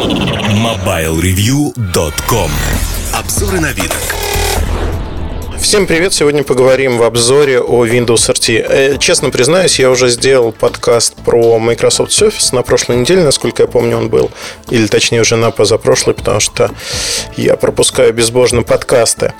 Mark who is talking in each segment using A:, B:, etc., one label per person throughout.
A: MobileReview.com Обзоры на вид.
B: Всем привет! Сегодня поговорим в обзоре о Windows RT. Э, честно признаюсь, я уже сделал подкаст про Microsoft Surface на прошлой неделе, насколько я помню, он был. Или точнее уже на позапрошлой, потому что я пропускаю безбожно подкасты.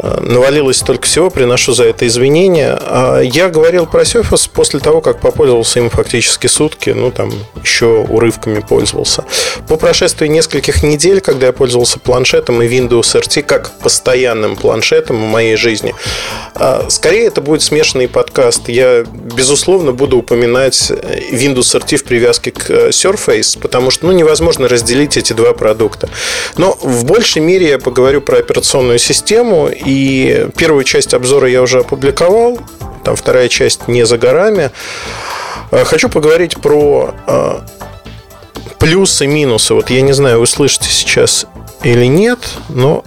B: Э, навалилось столько всего, приношу за это извинения. А я говорил про Surface после того, как попользовался им фактически сутки, ну там еще урывками пользовался. По прошествии нескольких недель, когда я пользовался планшетом и Windows RT как постоянным планшетом в моей жизни, а, скорее это будет смешанный подкаст. Я, безусловно, буду упоминать Windows RT в привязке к э, Surface, потому что ну, невозможно разделить эти два продукта. Но в большей мере я поговорю про операционную систему и первую часть обзора я уже опубликовал, там вторая часть не за горами. Э, хочу поговорить про э, плюсы и минусы. Вот я не знаю, вы слышите сейчас или нет, но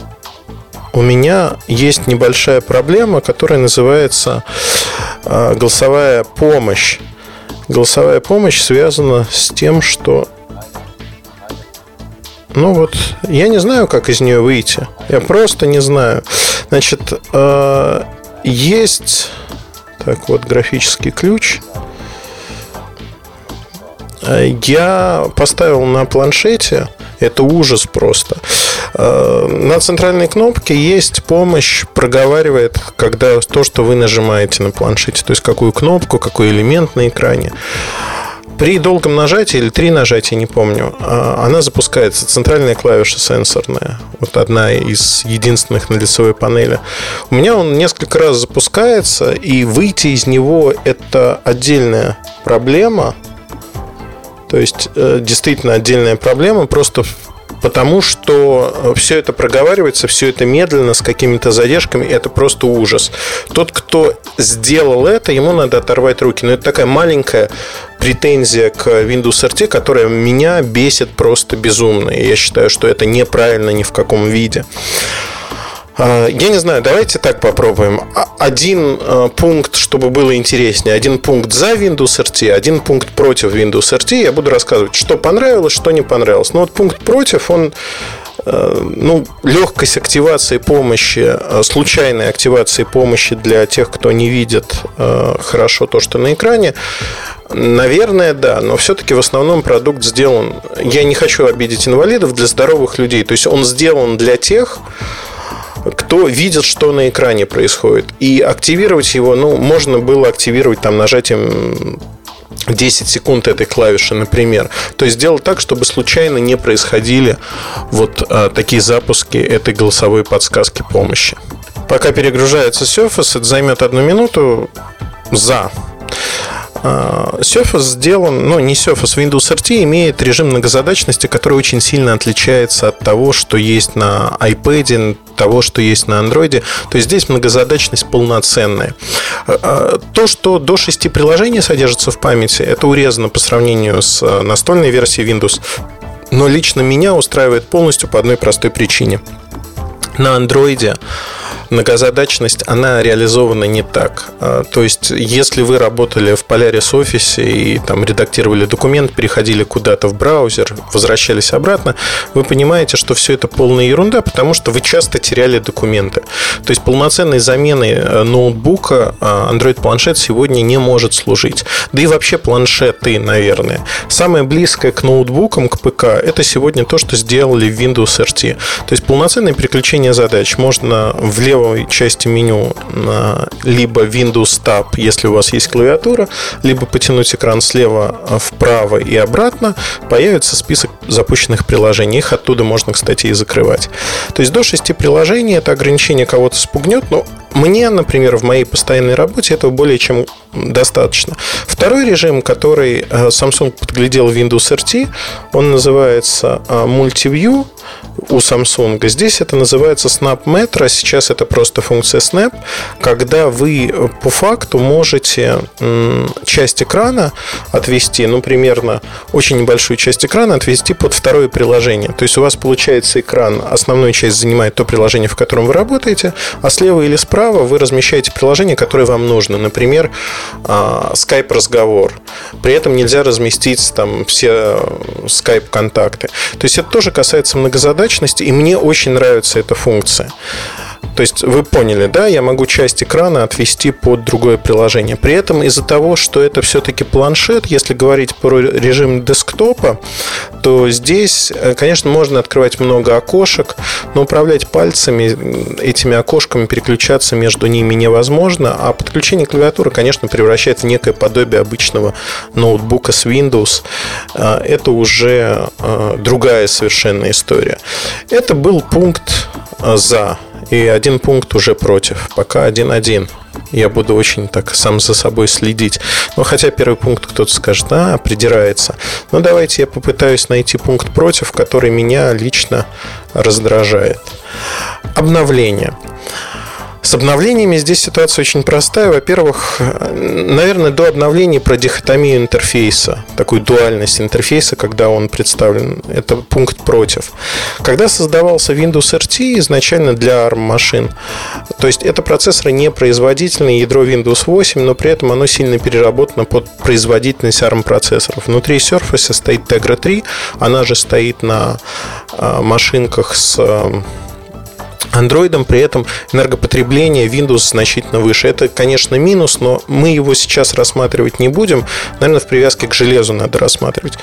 B: у меня есть небольшая проблема, которая называется э, голосовая помощь. Голосовая помощь связана с тем, что ну вот, я не знаю, как из нее выйти. Я просто не знаю. Значит, э, есть так вот графический ключ. Я поставил на планшете, это ужас просто. Э, на центральной кнопке есть помощь, проговаривает, когда то, что вы нажимаете на планшете, то есть какую кнопку, какой элемент на экране. При долгом нажатии или три нажатия, не помню, а, она запускается. Центральная клавиша сенсорная. Вот одна из единственных на лицевой панели. У меня он несколько раз запускается, и выйти из него это отдельная проблема. То есть, э, действительно отдельная проблема. Просто потому что э, все это проговаривается, все это медленно, с какими-то задержками, это просто ужас. Тот, кто сделал это, ему надо оторвать руки. Но это такая маленькая претензия к Windows RT, которая меня бесит просто безумно. И я считаю, что это неправильно ни в каком виде. А, я не знаю, давайте так попробуем. А, один а, пункт, чтобы было интереснее. Один пункт за Windows RT, один пункт против Windows RT. Я буду рассказывать, что понравилось, что не понравилось. Но вот пункт против, он ну, легкость активации помощи, случайной активации помощи для тех, кто не видит хорошо то, что на экране, Наверное, да, но все-таки в основном продукт сделан, я не хочу обидеть инвалидов, для здоровых людей. То есть он сделан для тех, кто видит, что на экране происходит. И активировать его, ну, можно было активировать там нажатием 10 секунд этой клавиши, например. То есть сделать так, чтобы случайно не происходили вот а, такие запуски этой голосовой подсказки помощи. Пока перегружается Surface, это займет одну минуту за. А, Surface сделан, ну не Surface, Windows RT имеет режим многозадачности, который очень сильно отличается от того, что есть на iPad, того, что есть на Android. То есть здесь многозадачность полноценная. А, а, то, что до 6 приложений содержится в памяти, это урезано по сравнению с настольной версией Windows. Но лично меня устраивает полностью по одной простой причине. На Android многозадачность, она реализована не так. А, то есть, если вы работали в Polaris офисе и там редактировали документ, переходили куда-то в браузер, возвращались обратно, вы понимаете, что все это полная ерунда, потому что вы часто теряли документы. То есть, полноценной заменой э, ноутбука а, Android-планшет сегодня не может служить. Да и вообще планшеты, наверное. Самое близкое к ноутбукам, к ПК, это сегодня то, что сделали в Windows RT. То есть, полноценное переключение задач. Можно влево левой части меню либо Windows Tab, если у вас есть клавиатура, либо потянуть экран слева вправо и обратно, появится список запущенных приложений. Их оттуда можно, кстати, и закрывать. То есть до 6 приложений это ограничение кого-то спугнет, но мне, например, в моей постоянной работе этого более чем достаточно. Второй режим, который э, Samsung подглядел в Windows RT, он называется э, Multiview у Samsung. Здесь это называется Snap Metro, сейчас это просто функция Snap, когда вы э, по факту можете часть экрана отвести, ну, примерно очень небольшую часть экрана отвести под второе приложение. То есть у вас получается экран, основную часть занимает то приложение, в котором вы работаете, а слева или справа вы размещаете приложение, которое вам нужно. Например, а, Skype разговор. При этом нельзя разместить там все Skype контакты. То есть это тоже касается многозадачности, и мне очень нравится эта функция. То есть вы поняли, да, я могу часть экрана отвести под другое приложение. При этом из-за того, что это все-таки планшет, если говорить про режим десктопа, то здесь, э, конечно, можно открывать много окошек, но управлять пальцами этими окошками, переключаться между ними невозможно, а подключение клавиатуры, конечно, превращается в некое подобие обычного ноутбука с Windows. Э, это уже э, другая совершенно история. Это был пункт за и один пункт уже против. Пока один-один. Я буду очень так сам за собой следить. Но хотя первый пункт кто-то скажет, а, придирается. Но давайте я попытаюсь найти пункт против, который меня лично раздражает. Обновление. С обновлениями здесь ситуация очень простая. Во-первых, наверное, до обновлений про дихотомию интерфейса, такую дуальность интерфейса, когда он представлен, это пункт против. Когда создавался Windows RT изначально для ARM машин, то есть это процессоры не производительные, ядро Windows 8, но при этом оно сильно переработано под производительность ARM процессоров. Внутри Surface стоит Tegra 3, она же стоит на а, машинках с Андроидом при этом энергопотребление Windows значительно выше. Это, конечно, минус, но мы его сейчас рассматривать не будем. Наверное, в привязке к железу надо рассматривать.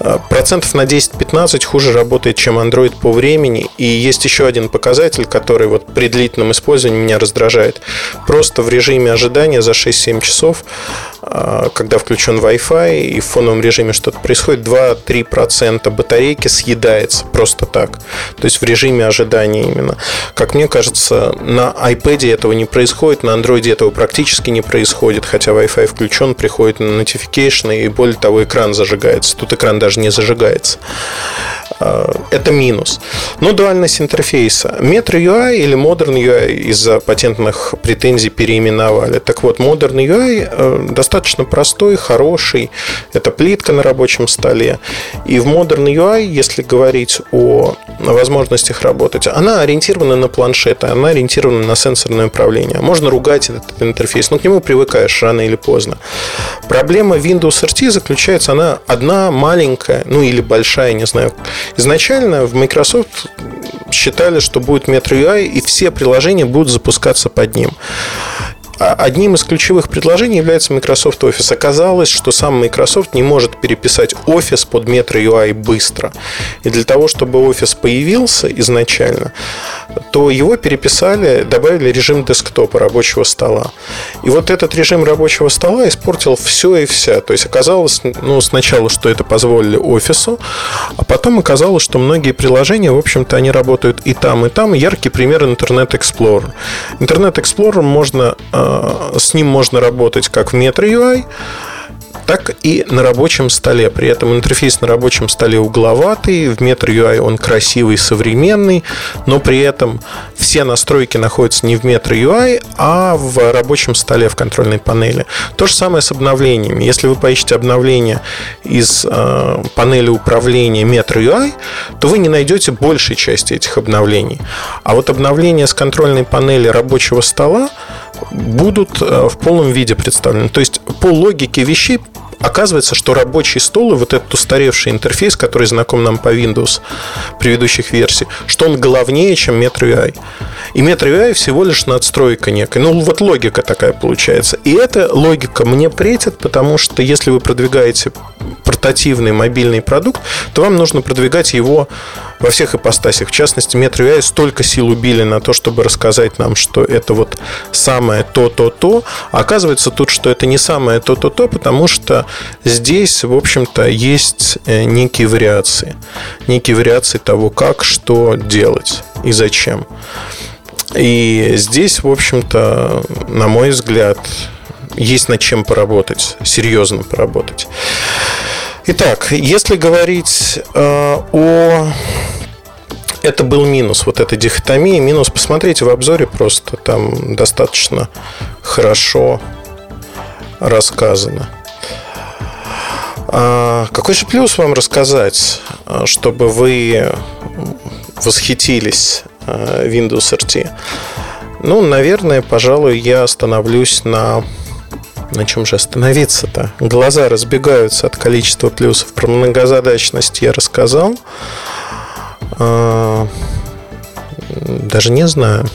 B: А, процентов на 10-15 хуже работает, чем Android по времени. И есть еще один показатель, который вот при длительном использовании меня раздражает. Просто в режиме ожидания за 6-7 часов, а, когда включен Wi-Fi и в фоновом режиме что-то происходит, 2-3% батарейки съедается просто так. То есть в режиме ожидания именно. Как мне кажется, на iPad этого не происходит, на Android этого практически не происходит, хотя Wi-Fi включен, приходит на notification, и более того, экран зажигается. Тут экран даже не зажигается. А, это минус. Но дуальность интерфейса. Metro UI или Modern UI из-за патентных претензий переименовали. Так вот, Modern UI э, достаточно простой, хороший. Это плитка на рабочем столе. И в Modern UI, если говорить о возможностях работать, она ориентирована на планшеты, она ориентирована на сенсорное управление. Можно ругать этот интерфейс, но к нему привыкаешь рано или поздно. Проблема Windows RT заключается, она одна маленькая, ну или большая, не знаю, Изначально в Microsoft считали, что будет Metro UI, и все приложения будут запускаться под ним. А одним из ключевых предложений является Microsoft Office. Оказалось, что сам Microsoft не может переписать Office под Metro UI быстро. И для того, чтобы Office появился изначально, то его переписали, добавили режим десктопа рабочего стола. И вот этот режим рабочего стола испортил все и вся. То есть оказалось, ну, сначала, что это позволили офису, а потом оказалось, что многие приложения, в общем-то, они работают и там, и там. Яркий пример Internet Explorer. Internet Explorer можно а, с ним можно работать как в Metro UI, так и на рабочем столе. При этом интерфейс на рабочем столе угловатый, в Metro UI он красивый, современный, но при этом все настройки находятся не в Metro UI, а в рабочем столе в контрольной панели. То же самое с обновлениями. Если вы поищете обновление из э, панели управления Metro UI, то вы не найдете большей части этих обновлений. А вот обновления с контрольной панели рабочего стола будут э, в полном виде представлены. То есть по логике вещей Оказывается, что рабочий стол и вот этот устаревший интерфейс, который знаком нам по Windows предыдущих версий, что он главнее, чем Metro UI. И Metro UI всего лишь надстройка некая. Ну, вот логика такая получается. И эта логика мне претит, потому что если вы продвигаете портативный мобильный продукт, то вам нужно продвигать его во всех ипостасях. В частности, Metro UI столько сил убили на то, чтобы рассказать нам, что это вот самое то-то-то. А оказывается тут, что это не самое то-то-то, потому что здесь, в общем-то, есть э, некие вариации. Некие вариации того, как, что делать и зачем. И здесь, в общем-то, на мой взгляд, есть над чем поработать, серьезно поработать. Итак, если говорить э, о это был минус, вот эта дихотомия. Минус, посмотрите в обзоре просто, там достаточно хорошо рассказано. А какой же плюс вам рассказать, чтобы вы восхитились э, Windows RT? Ну, наверное, пожалуй, я остановлюсь на на чем же остановиться-то? Глаза разбегаются от количества плюсов. Про многозадачность я рассказал. А, даже не знаю.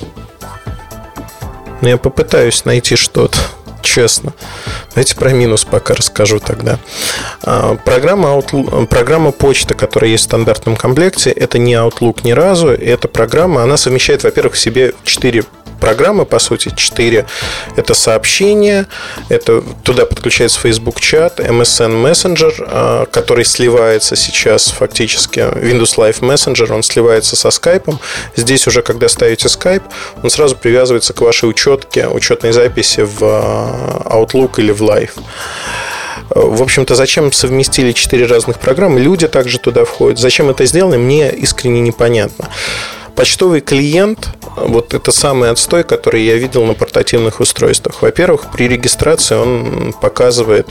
B: Но я попытаюсь найти что-то честно. Давайте про минус пока расскажу тогда. А, программа, Outlook, программа почта, которая есть в стандартном комплекте, это не Outlook ни разу. Это программа, она совмещает, во-первых, в себе 4 программы, по сути, 4. Это сообщения, это туда подключается Facebook чат, MSN Messenger, а, который сливается сейчас фактически, Windows Live Messenger, он сливается со Skype. Здесь уже, когда ставите Skype, он сразу привязывается к вашей учетке, учетной записи в а, Outlook или в Live. В общем-то, зачем совместили четыре разных программы? Люди также туда входят. Зачем это сделано, мне искренне непонятно. Почтовый клиент – вот это самый отстой, который я видел на портативных устройствах. Во-первых, при регистрации он показывает,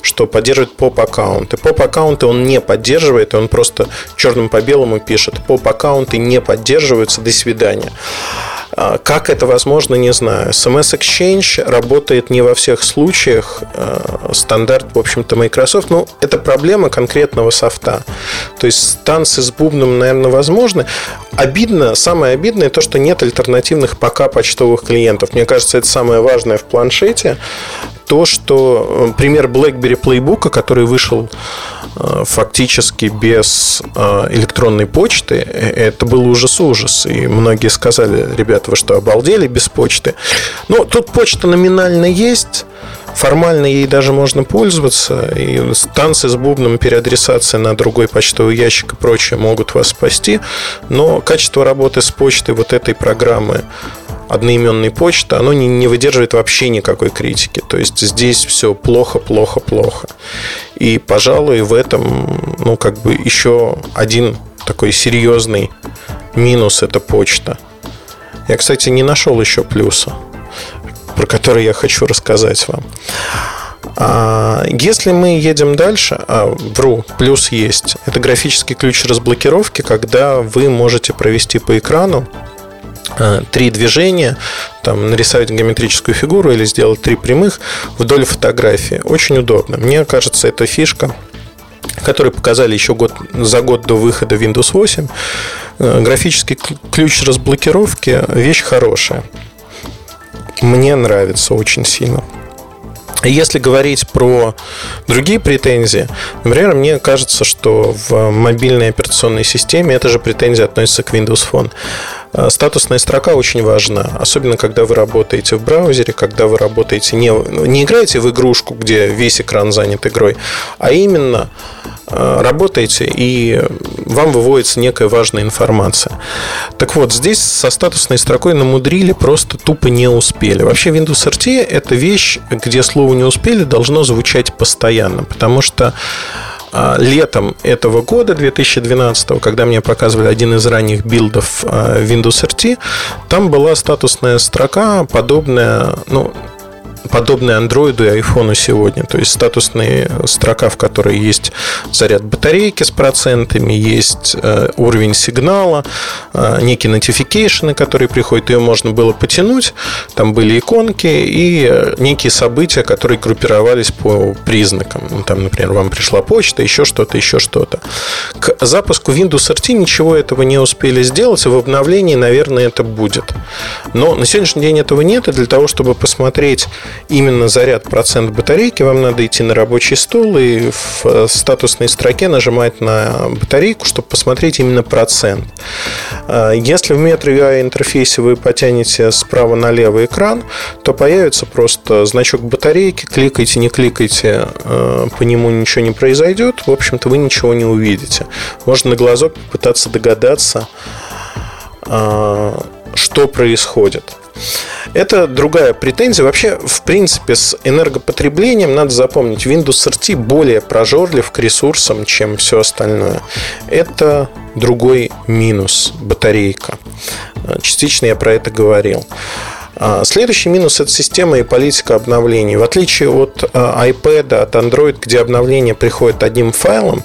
B: что поддерживает поп-аккаунты. Поп-аккаунты он не поддерживает, он просто черным по белому пишет. Поп-аккаунты не поддерживаются, до свидания. А, как это возможно, не знаю. SMS Exchange работает не во всех случаях. А, стандарт, в общем-то, Microsoft. Ну, это проблема конкретного софта. То есть танцы с бубном, наверное, возможны. Обидно, самое обидное то, что нет альтернативных пока почтовых клиентов. Мне кажется, это самое важное в планшете то, что э, пример BlackBerry Playbook, который вышел э, фактически без э, электронной почты, это был ужас-ужас. И многие сказали, ребята, вы что, обалдели без почты? Но тут почта номинально есть, Формально ей даже можно пользоваться, и танцы с бубном, переадресация на другой почтовый ящик и прочее могут вас спасти, но качество работы с почтой вот этой программы одноименной почты, оно не, не выдерживает вообще никакой критики. То есть здесь все плохо, плохо, плохо. И, пожалуй, в этом, ну, как бы еще один такой серьезный минус это почта. Я, кстати, не нашел еще плюса, про который я хочу рассказать вам. А если мы едем дальше, а, вру, плюс есть. Это графический ключ разблокировки, когда вы можете провести по экрану три движения, там, нарисовать геометрическую фигуру или сделать три прямых вдоль фотографии. Очень удобно. Мне кажется, эта фишка которые показали еще год, за год до выхода Windows 8. Э, графический ключ разблокировки – вещь хорошая. Мне нравится очень сильно. Если говорить про другие претензии, например, мне кажется, что в мобильной операционной системе эта же претензия относится к Windows Phone. Э, статусная строка очень важна, особенно когда вы работаете в браузере, когда вы работаете не, не играете в игрушку, где весь экран занят игрой, а именно э, работаете и вам выводится некая важная информация. Так вот, здесь со статусной строкой намудрили, просто тупо не успели. Вообще Windows RT это вещь, где слово не успели должно звучать постоянно, потому что летом этого года, 2012, когда мне показывали один из ранних билдов а, Windows RT, там была статусная строка, подобная, ну, подобные Android и iPhone сегодня. То есть статусные строка, в которой есть заряд батарейки с процентами, есть э, уровень сигнала, э, некие notification, которые приходят, ее можно было потянуть. Там были иконки и э, некие события, которые группировались по признакам. Ну, там, например, вам пришла почта, еще что-то, еще что-то. К запуску Windows RT ничего этого не успели сделать, и в обновлении, наверное, это будет. Но на сегодняшний день этого нет, и для того, чтобы посмотреть именно заряд процент батарейки, вам надо идти на рабочий стол и в э, статусной строке нажимать на батарейку, чтобы посмотреть именно процент. Э, если в MetroUI интерфейсе вы потянете справа налево экран, то появится просто значок батарейки, кликайте, не кликайте, э, по нему ничего не произойдет, в общем-то вы ничего не увидите. Можно на глазок попытаться догадаться, что происходит. Это другая претензия. Вообще, в принципе, с энергопотреблением надо запомнить, Windows RT более прожорлив к ресурсам, чем все остальное. Это другой минус батарейка. Частично я про это говорил. А, следующий минус – это система и политика обновлений. В отличие от а, iPad, от Android, где обновление приходит одним файлом,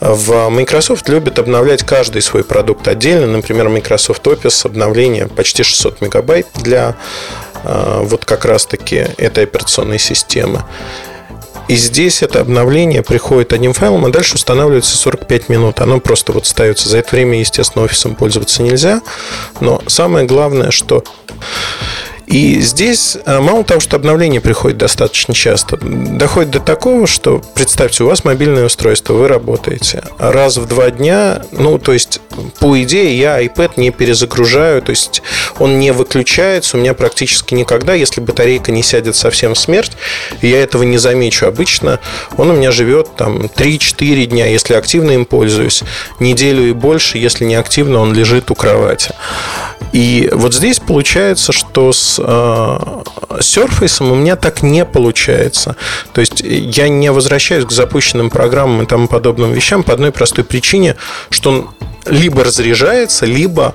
B: в Microsoft любят обновлять каждый свой продукт отдельно. Например, Microsoft Office обновление почти 600 мегабайт для а, вот как раз-таки этой операционной системы. И здесь это обновление приходит одним файлом, а дальше устанавливается 45 минут. Оно просто вот ставится. За это время, естественно, офисом пользоваться нельзя. Но самое главное, что и здесь э, мало того, что обновление приходит достаточно часто, доходит до такого, что представьте, у вас мобильное устройство, вы работаете раз в два дня, ну, то есть, по идее, я iPad не перезагружаю, то есть, он не выключается у меня практически никогда, если батарейка не сядет совсем в смерть, я этого не замечу. Обычно он у меня живет там 3-4 дня, если активно им пользуюсь, неделю и больше, если не активно, он лежит у кровати. И вот здесь получается, что с э, Surface у меня так не получается. То есть я не возвращаюсь к запущенным программам и тому подобным вещам по одной простой причине, что он либо разряжается, либо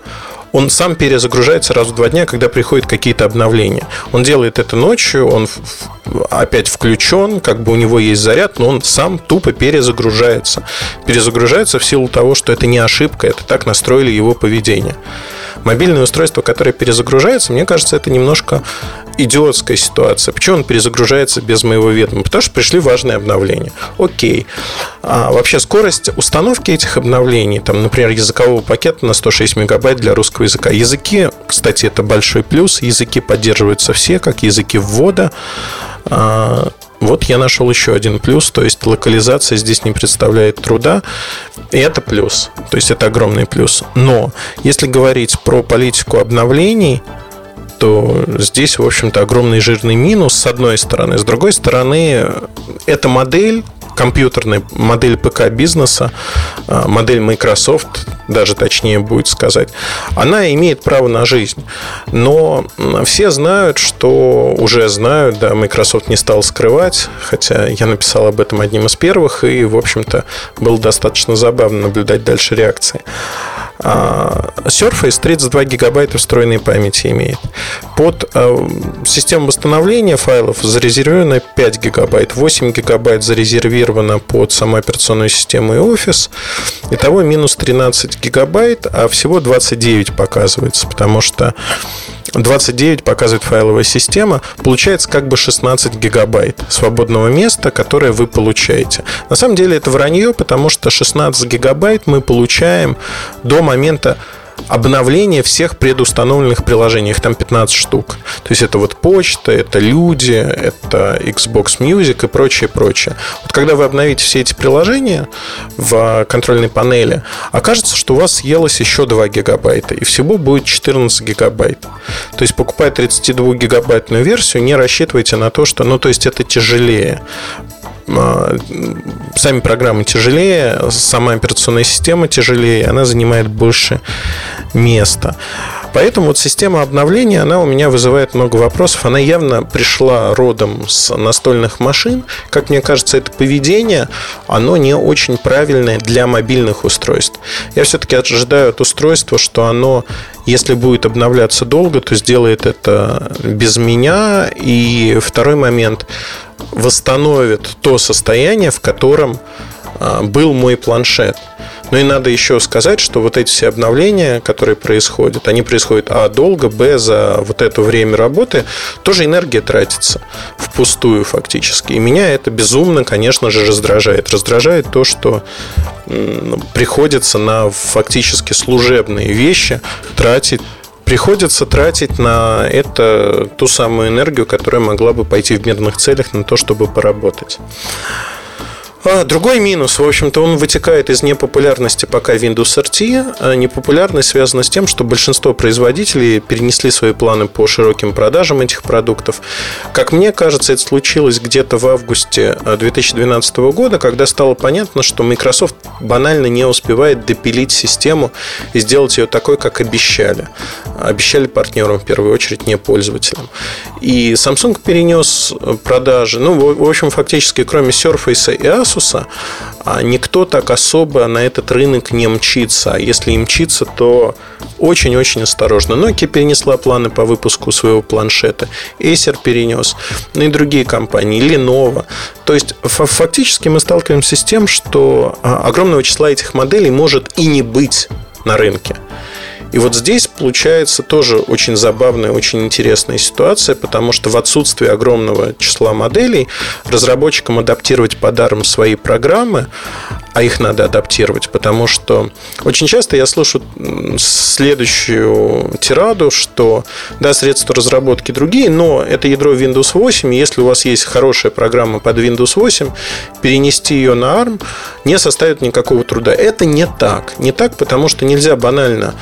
B: он сам перезагружается раз в два дня, когда приходят какие-то обновления. Он делает это ночью, он опять включен, как бы у него есть заряд, но он сам тупо перезагружается. Перезагружается в силу того, что это не ошибка, это так настроили его поведение мобильное устройство, которое перезагружается, мне кажется, это немножко идиотская ситуация. Почему он перезагружается без моего ведома? Потому что пришли важные обновления. Окей. А вообще скорость установки этих обновлений, там, например, языкового пакета на 106 мегабайт для русского языка. Языки, кстати, это большой плюс. Языки поддерживаются все, как языки ввода. А, вот я нашел еще один плюс, то есть локализация здесь не представляет труда, и это плюс, то есть это огромный плюс. Но если говорить про политику обновлений, то здесь, в общем-то, огромный жирный минус с одной стороны. С другой стороны, эта модель компьютерная модель ПК бизнеса, а, модель Microsoft, даже точнее будет сказать, она имеет право на жизнь. Но все знают, что уже знают, да, Microsoft не стал скрывать, хотя я написал об этом одним из первых, и, в общем-то, было достаточно забавно наблюдать дальше реакции. А, Surface 32 гигабайта встроенной памяти имеет. Под а, систему восстановления файлов зарезервировано 5 гигабайт, 8 гигабайт зарезервировано под саму операционную систему и офис. Итого минус 13 гигабайт, а всего 29 показывается, потому что 29 показывает файловая система, получается как бы 16 гигабайт свободного места, которое вы получаете. На самом деле это вранье, потому что 16 гигабайт мы получаем до момента обновление всех предустановленных приложений. Их там 15 штук. То есть это вот почта, это люди, это Xbox Music и прочее, прочее. Вот когда вы обновите все эти приложения в контрольной панели, окажется, что у вас съелось еще 2 гигабайта, и всего будет 14 гигабайт. То есть покупая 32 гигабайтную версию, не рассчитывайте на то, что, ну, то есть это тяжелее. А, сами программы тяжелее, сама операционная система тяжелее, она занимает больше места. Поэтому вот система обновления, она у меня вызывает много вопросов. Она явно пришла родом с настольных машин. Как мне кажется, это поведение, оно не очень правильное для мобильных устройств. Я все-таки ожидаю от устройства, что оно, если будет обновляться долго, то сделает это без меня. И второй момент, восстановит то состояние, в котором а, был мой планшет. Ну и надо еще сказать, что вот эти все обновления, которые происходят, они происходят а долго, б за вот это время работы тоже энергия тратится впустую фактически. И меня это безумно, конечно же, раздражает. Раздражает то, что приходится на фактически служебные вещи тратить приходится тратить на это ту самую энергию, которая могла бы пойти в мирных целях на то, чтобы поработать. А, другой минус, в общем-то, он вытекает из непопулярности пока Windows RT. А непопулярность связана с тем, что большинство производителей перенесли свои планы по широким продажам этих продуктов. Как мне кажется, это случилось где-то в августе 2012 а, года, когда стало понятно, что Microsoft банально не успевает допилить систему и сделать ее такой, как обещали. Обещали партнерам, в первую очередь, не пользователям. И Samsung перенес продажи. Ну, в общем, фактически, кроме Surface и Asus, Asus, а никто так особо на этот рынок не мчится. А если и мчится, то очень-очень осторожно. Nokia перенесла планы по выпуску своего планшета, Acer перенес, ну и другие компании, Lenovo. То есть фактически мы сталкиваемся с тем, что а, огромного числа этих моделей может и не быть на рынке. И вот здесь получается тоже очень забавная, очень интересная ситуация, потому что в отсутствии огромного числа моделей разработчикам адаптировать под ARM свои программы, а их надо адаптировать, потому что очень часто я слышу следующую тираду, что да, средства разработки другие, но это ядро Windows 8, и если у вас есть хорошая программа под Windows 8, перенести ее на ARM не составит никакого труда. Это не так. Не так, потому что нельзя банально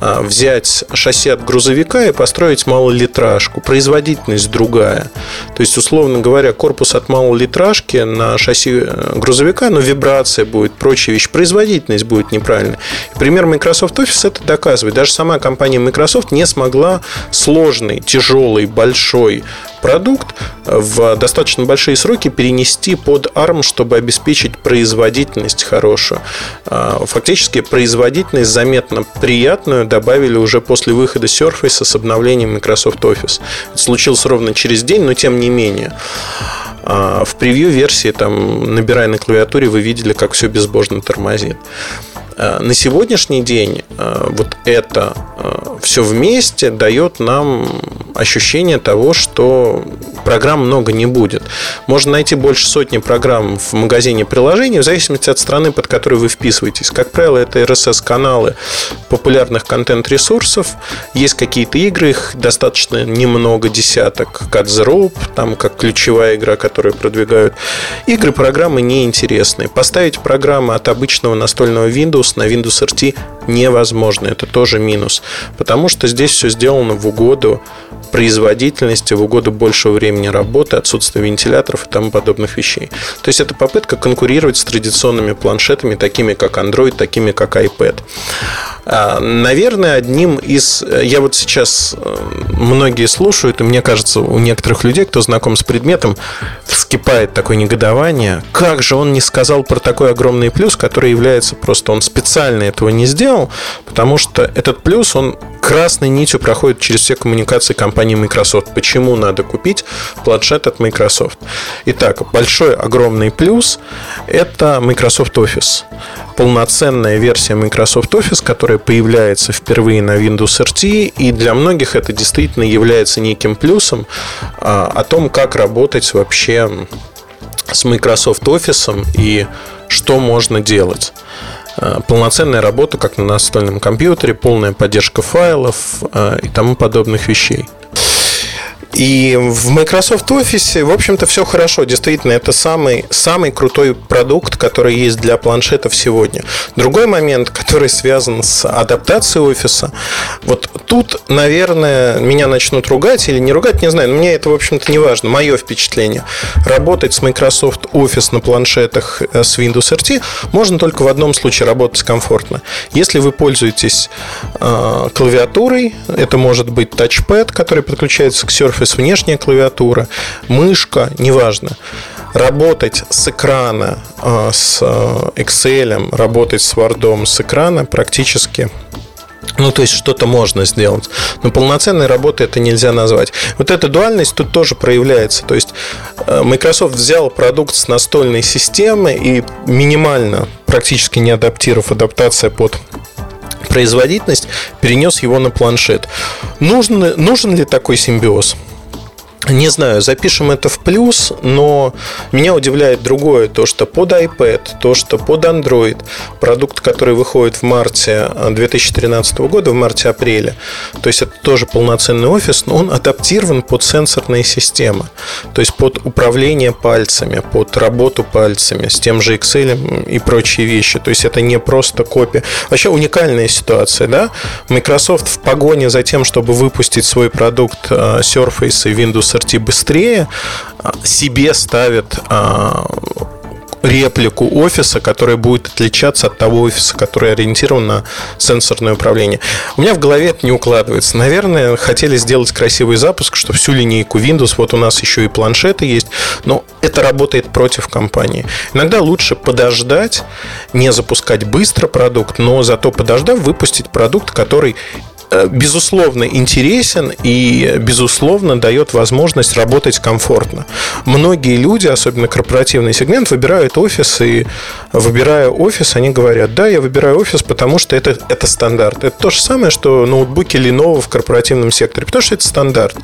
B: взять шасси от грузовика и построить малолитражку. Производительность другая. То есть, условно говоря, корпус от малолитражки на шасси э, грузовика, но вибрация будет, прочие вещи, производительность будет неправильной. Пример Microsoft Office это доказывает. Даже сама компания Microsoft не смогла сложный, тяжелый, большой продукт в достаточно большие сроки перенести под ARM, чтобы обеспечить производительность хорошую. А, фактически производительность заметно приятную добавили уже после выхода Surface с обновлением Microsoft Office. Это случилось ровно через день, но тем не менее. А, в превью-версии, там, набирая на клавиатуре, вы видели, как все безбожно тормозит. А, на сегодняшний день вот это все вместе дает нам ощущение того, что программ много не будет. Можно найти больше сотни программ в магазине приложений в зависимости от страны, под которой вы вписываетесь. Как правило, это RSS-каналы популярных контент-ресурсов. Есть какие-то игры, их достаточно немного, десяток. Rope, там как ключевая игра, которую продвигают. Игры, программы неинтересные. Поставить программы от обычного настольного Windows на Windows RT невозможно. Это тоже минус. Потому что здесь все сделано в угоду производительности, в угоду большего времени работы, отсутствия вентиляторов и тому подобных вещей. То есть это попытка конкурировать с традиционными планшетами, такими как Android, такими как iPad. А, наверное, одним из... Я вот сейчас... Э, многие слушают, и мне кажется, у некоторых людей, кто знаком с предметом, вскипает такое негодование. Как же он не сказал про такой огромный плюс, который является просто... Он специально этого не сделал, потому что этот плюс, он красной нитью проходит через все коммуникации компании Microsoft. Почему надо купить планшет от Microsoft? Итак, большой, огромный плюс – это Microsoft Office. Полноценная версия Microsoft Office, которая появляется впервые на Windows RT, и для многих это действительно является неким плюсом а, о том, как работать вообще с Microsoft Office и что можно делать. Э, полноценная работа, как на настольном компьютере, полная поддержка файлов э, и тому подобных вещей. И в Microsoft Office, в общем-то, все хорошо. Действительно, это самый, самый крутой продукт, который есть для планшетов сегодня. Другой момент, который связан с адаптацией офиса. Вот тут, наверное, меня начнут ругать или не ругать, не знаю. Но мне это, в общем-то, не важно. Мое впечатление. Работать с Microsoft Office на планшетах э, с Windows RT можно только в одном случае работать комфортно. Если вы пользуетесь э, клавиатурой, это может быть тачпэд, который подключается к Surface Surface внешняя клавиатура, мышка, неважно. Работать с экрана, а, с а, Excel, работать с Word с экрана практически ну, то есть что-то можно сделать. Но полноценной работы это нельзя назвать. Вот эта дуальность тут тоже проявляется. То есть э, Microsoft взял продукт с настольной системы и минимально, практически не адаптировав адаптация под производительность, перенес его на планшет. Нужен, нужен ли такой симбиоз? Не знаю, запишем это в плюс, но меня удивляет другое, то, что под iPad, то, что под Android, продукт, который выходит в марте 2013 года, в марте-апреле, то есть это тоже полноценный офис, но он адаптирован под сенсорные системы, то есть под управление пальцами, под работу пальцами, с тем же Excel и прочие вещи, то есть это не просто копия. Вообще уникальная ситуация, да? Microsoft в погоне за тем, чтобы выпустить свой продукт э, Surface и Windows RT быстрее, а, себе ставит а, реплику офиса, которая будет отличаться от того офиса, который ориентирован на сенсорное управление. У меня в голове это не укладывается. Наверное, хотели сделать красивый запуск, что всю линейку Windows, вот у нас еще и планшеты есть, но это работает против компании. Иногда лучше подождать, не запускать быстро продукт, но зато подождав, выпустить продукт, который безусловно, интересен и, безусловно, дает возможность работать комфортно. Многие люди, особенно корпоративный сегмент, выбирают офис, и выбирая офис, они говорят, да, я выбираю офис, потому что это, это стандарт. Это то же самое, что ноутбуки Lenovo в корпоративном секторе, потому что это стандарт.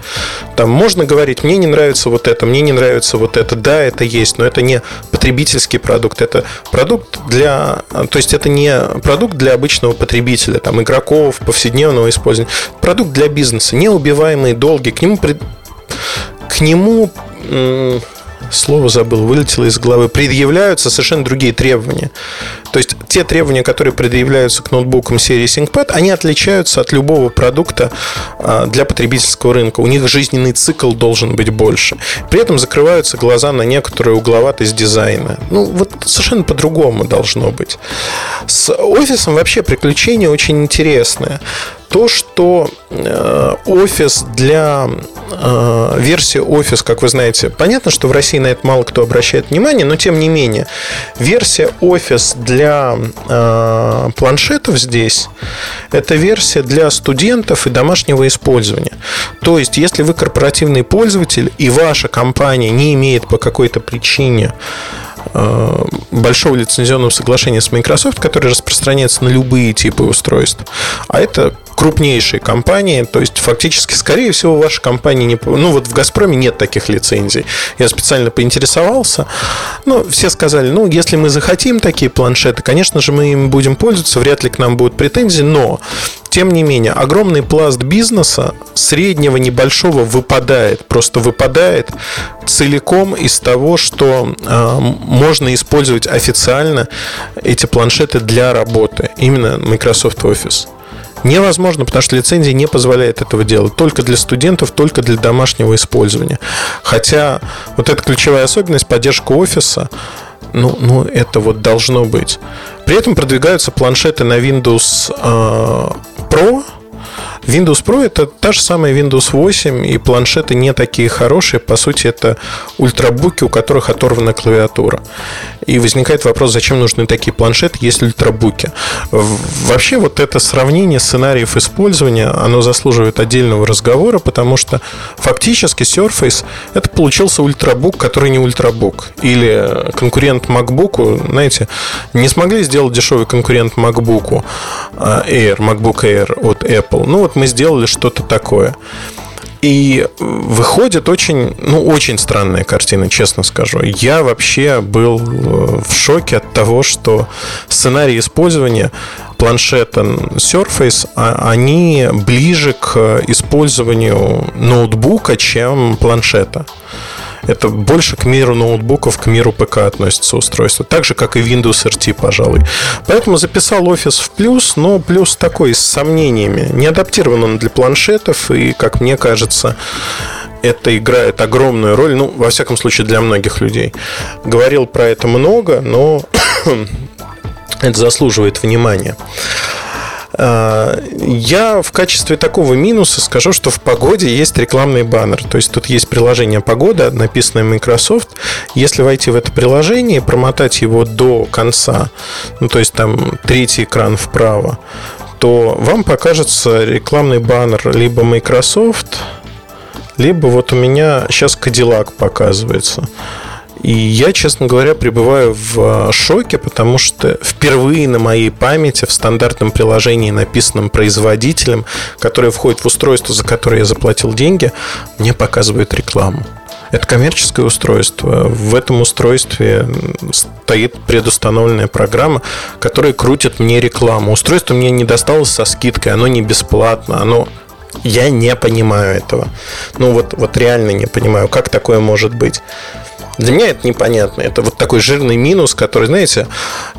B: Там можно говорить, мне не нравится вот это, мне не нравится вот это, да, это есть, но это не потребительский продукт, это продукт для, то есть это не продукт для обычного потребителя, там, игроков, повседневного использования. Продукт для бизнеса, неубиваемые долги, к нему, к нему слово забыл, вылетело из головы, предъявляются совершенно другие требования. То есть те требования, которые предъявляются к ноутбукам серии ThinkPad, они отличаются от любого продукта а, для потребительского рынка. У них жизненный цикл должен быть больше. При этом закрываются глаза на некоторую угловатость дизайна. Ну, вот совершенно по-другому должно быть. С офисом вообще приключение очень интересное то, что э, офис для э, версии офис, как вы знаете, понятно, что в России на это мало кто обращает внимание, но тем не менее, версия офис для э, планшетов здесь это версия для студентов и домашнего использования. То есть, если вы корпоративный пользователь и ваша компания не имеет по какой-то причине большого лицензионного соглашения с Microsoft, которое распространяется на любые типы устройств. А это крупнейшие компании, то есть фактически, скорее всего, ваша компания не... Ну, вот в «Газпроме» нет таких лицензий. Я специально поинтересовался. Ну, все сказали, ну, если мы захотим такие планшеты, конечно же, мы им будем пользоваться, вряд ли к нам будут претензии, но тем не менее, огромный пласт бизнеса среднего, небольшого выпадает, просто выпадает целиком из того, что э, можно использовать официально эти планшеты для работы, именно Microsoft Office. Невозможно, потому что лицензия не позволяет этого делать. Только для студентов, только для домашнего использования. Хотя вот эта ключевая особенность поддержка офиса, ну, ну это вот должно быть. При этом продвигаются планшеты на Windows э, Pro, Windows Pro это та же самая Windows 8, и планшеты не такие хорошие. По сути, это ультрабуки, у которых оторвана клавиатура. И возникает вопрос, зачем нужны такие планшеты, если ультрабуки. Вообще, вот это сравнение сценариев использования, оно заслуживает отдельного разговора, потому что фактически Surface это получился ультрабук, который не ультрабук. Или конкурент MacBook, знаете, не смогли сделать дешевый конкурент MacBook а, Air, MacBook Air от Apple. Ну вот мы сделали что-то такое. И выходит очень, ну, очень странная картина, честно скажу. Я вообще был э, в шоке от того, что сценарий использования планшета Surface, а, они ближе к использованию ноутбука, чем планшета. Это больше к миру ноутбуков, к миру ПК относится устройство. Так же, как и Windows RT, пожалуй. Поэтому записал офис в плюс, но плюс такой, с сомнениями. Не адаптирован он для планшетов, и, как мне кажется, это играет огромную роль, ну, во всяком случае, для многих людей. Говорил про это много, но это заслуживает внимания. А, я в качестве такого минуса скажу, что в погоде есть рекламный баннер. То есть тут есть приложение «Погода», написанное Microsoft. Если войти в это приложение и промотать его до конца, ну то есть там третий экран вправо, то вам покажется рекламный баннер либо Microsoft, либо вот у меня сейчас Cadillac показывается. И я, честно говоря, пребываю в а, шоке, потому что впервые на моей памяти в стандартном приложении, написанном производителем, которое входит в устройство, за которое я заплатил деньги, мне показывают рекламу. Это коммерческое устройство. В этом устройстве стоит предустановленная программа, которая крутит мне рекламу. Устройство мне не досталось со скидкой, оно не бесплатно, оно я не понимаю этого. Ну вот, вот реально не понимаю, как такое может быть. Для меня это непонятно. Это вот такой жирный минус, который, знаете,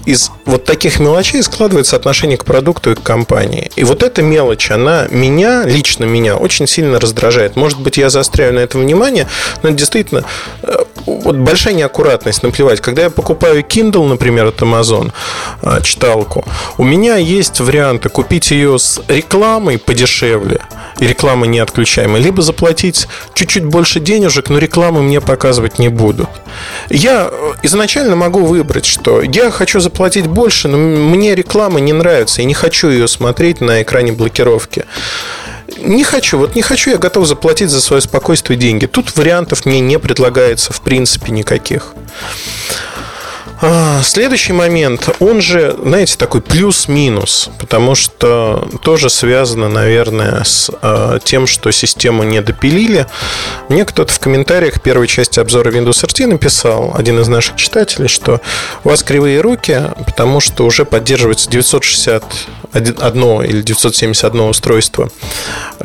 B: из вот таких мелочей складывается отношение к продукту и к компании. И вот эта мелочь, она меня, лично меня, очень сильно раздражает. Может быть, я заостряю на этом внимание, но это действительно э, вот большая неаккуратность, наплевать. Когда я покупаю Kindle, например, от Amazon, э, читалку, у меня есть варианты купить ее с рекламой подешевле, и реклама не либо заплатить чуть-чуть больше денежек, но рекламы мне показывать не будут. Я изначально могу выбрать, что я хочу заплатить больше, но мне реклама не нравится, и не хочу ее смотреть на экране блокировки. Не хочу, вот не хочу, я готов заплатить за свое спокойствие деньги. Тут вариантов мне не предлагается в принципе никаких. А, следующий момент, он же, знаете, такой плюс-минус, потому что тоже связано, наверное, с э, тем, что систему не допилили. Мне кто-то в комментариях первой части обзора Windows RT написал, один из наших читателей, что у вас кривые руки, потому что уже поддерживается 961 или 971 устройство,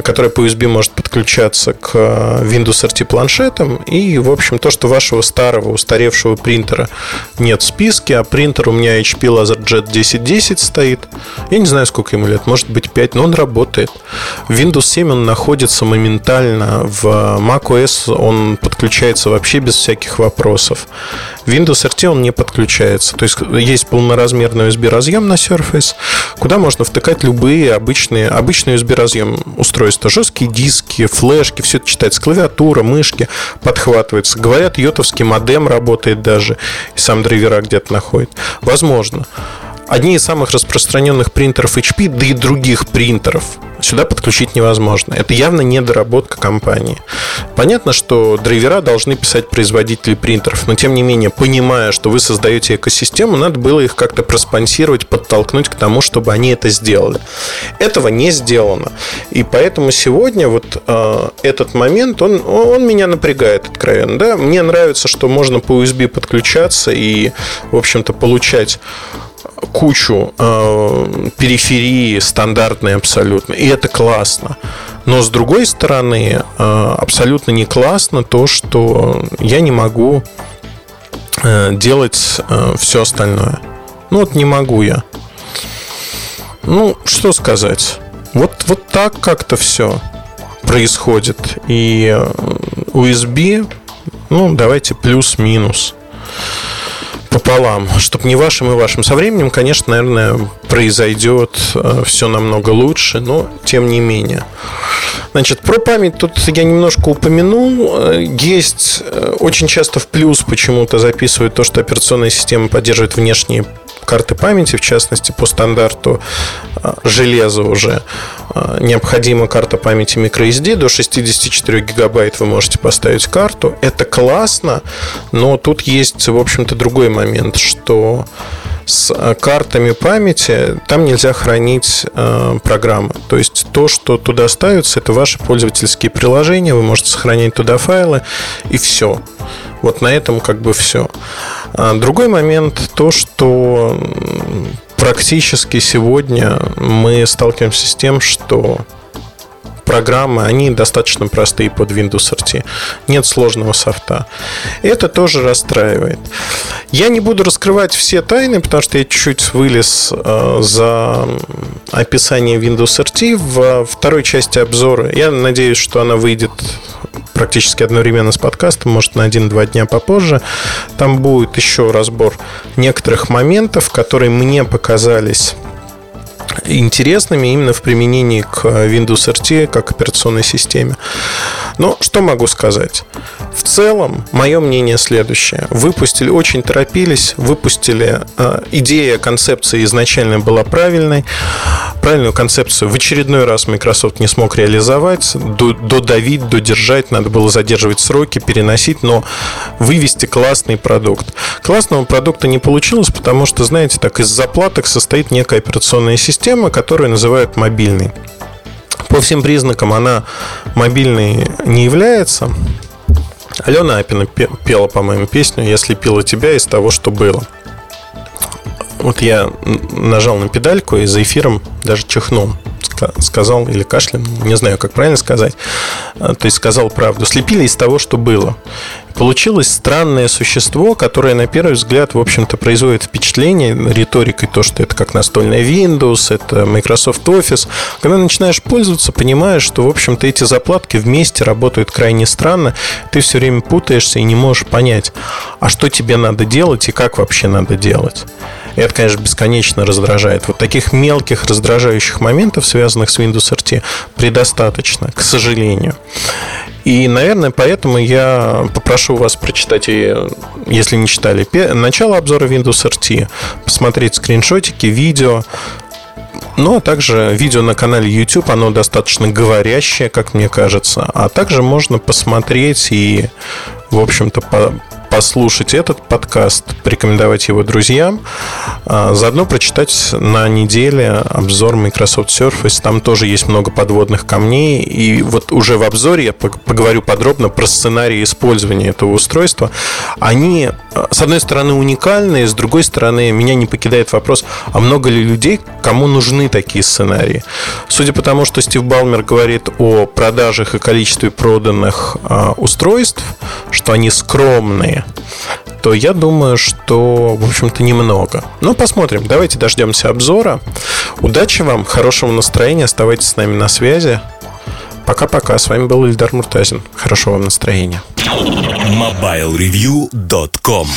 B: которое по USB может подключаться к Windows RT планшетам, и, в общем, то, что вашего старого, устаревшего принтера нет списке, а принтер у меня HP LaserJet 1010 стоит. Я не знаю, сколько ему лет, может быть 5, но он работает. В Windows 7 он находится моментально, в macOS он подключается вообще без всяких вопросов. В Windows RT он не подключается. То есть есть полноразмерный USB разъем на Surface, куда можно втыкать любые обычные, обычные USB разъем устройства. Жесткие диски, флешки, все это читается. Клавиатура, мышки подхватывается. Говорят, йотовский модем работает даже. И сам драйвера где-то находит. Возможно. Одни из самых распространенных принтеров HP, да и других принтеров сюда подключить невозможно. Это явно недоработка компании. Понятно, что драйвера должны писать производители принтеров, но тем не менее, понимая, что вы создаете экосистему, надо было их как-то проспонсировать, подтолкнуть к тому, чтобы они это сделали. Этого не сделано. И поэтому сегодня вот э, этот момент, он, он меня напрягает откровенно. Да? Мне нравится, что можно по USB подключаться и, в общем-то, получать кучу э, периферии стандартной абсолютно, и это классно. Но с другой стороны, э, абсолютно не классно то, что я не могу э, делать э, все остальное. Ну вот не могу я. Ну, что сказать. Вот, вот так как-то все происходит. И э, USB, ну, давайте плюс-минус пополам, чтобы не вашим и вашим. Со временем, конечно, наверное, произойдет э, все намного лучше, но тем не менее. Значит, про память тут я немножко упомянул. Э, есть э, очень часто в плюс почему-то записывают то, что операционная система поддерживает внешние карты памяти, в частности, по стандарту железа уже необходима карта памяти microSD. До 64 гигабайт вы можете поставить карту. Это классно, но тут есть, в общем-то, другой момент, что с а, картами памяти там нельзя хранить э, программы. То есть то, что туда ставится, это ваши пользовательские приложения, вы можете сохранять туда файлы и все. Вот на этом как бы все. А другой момент то, что практически сегодня мы сталкиваемся с тем, что программы, они достаточно простые под Windows RT. Нет сложного софта. Это тоже расстраивает. Я не буду раскрывать все тайны, потому что я чуть-чуть вылез э, за описание Windows RT в второй части обзора. Я надеюсь, что она выйдет практически одновременно с подкастом, может, на один-два дня попозже. Там будет еще разбор некоторых моментов, которые мне показались интересными именно в применении к Windows RT как операционной системе. Но что могу сказать? В целом, мое мнение следующее. Выпустили, очень торопились, выпустили. Э, идея концепции изначально была правильной. Правильную концепцию в очередной раз Microsoft не смог реализовать. Додавить, додержать, надо было задерживать сроки, переносить, но вывести классный продукт. Классного продукта не получилось, потому что, знаете, так из заплаток состоит некая операционная система, которую называют мобильной. По всем признакам она мобильной не является. Алена Апина пела, по-моему, песню «Я слепила тебя из того, что было». Вот я нажал на педальку и за эфиром даже чихнул. сказал, или кашлянул, не знаю, как правильно сказать, то есть сказал правду, слепили из того, что было. Получилось странное существо, которое, на первый взгляд, в общем-то, производит впечатление риторикой, то, что это как настольная Windows, это Microsoft Office. Когда начинаешь пользоваться, понимаешь, что, в общем-то, эти заплатки вместе работают крайне странно, ты все время путаешься и не можешь понять, а что тебе надо делать и как вообще надо делать. И это, конечно, бесконечно раздражает. Вот таких мелких раздражающих моментов, связанных с Windows RT, предостаточно, к сожалению. И, наверное, поэтому я попрошу вас прочитать, если не читали, начало обзора Windows RT, посмотреть скриншотики, видео, ну, а также видео на канале YouTube, оно достаточно говорящее, как мне кажется. А также можно посмотреть и, в общем-то, послушать этот подкаст, порекомендовать его друзьям, а, заодно прочитать на неделе обзор Microsoft Surface. Там тоже есть много подводных камней. И вот уже в обзоре я поговорю подробно про сценарии использования этого устройства. Они, с одной стороны, уникальные, с другой стороны, меня не покидает вопрос, а много ли людей, кому нужны такие сценарии? Судя по тому, что Стив Балмер говорит о продажах и количестве проданных а, устройств, что они скромные, то я думаю, что, в общем-то, немного. Но посмотрим. Давайте дождемся обзора. Удачи вам, хорошего настроения. Оставайтесь с нами на связи. Пока-пока. С вами был Ильдар Муртазин. Хорошего вам настроения.
A: MobileReview.com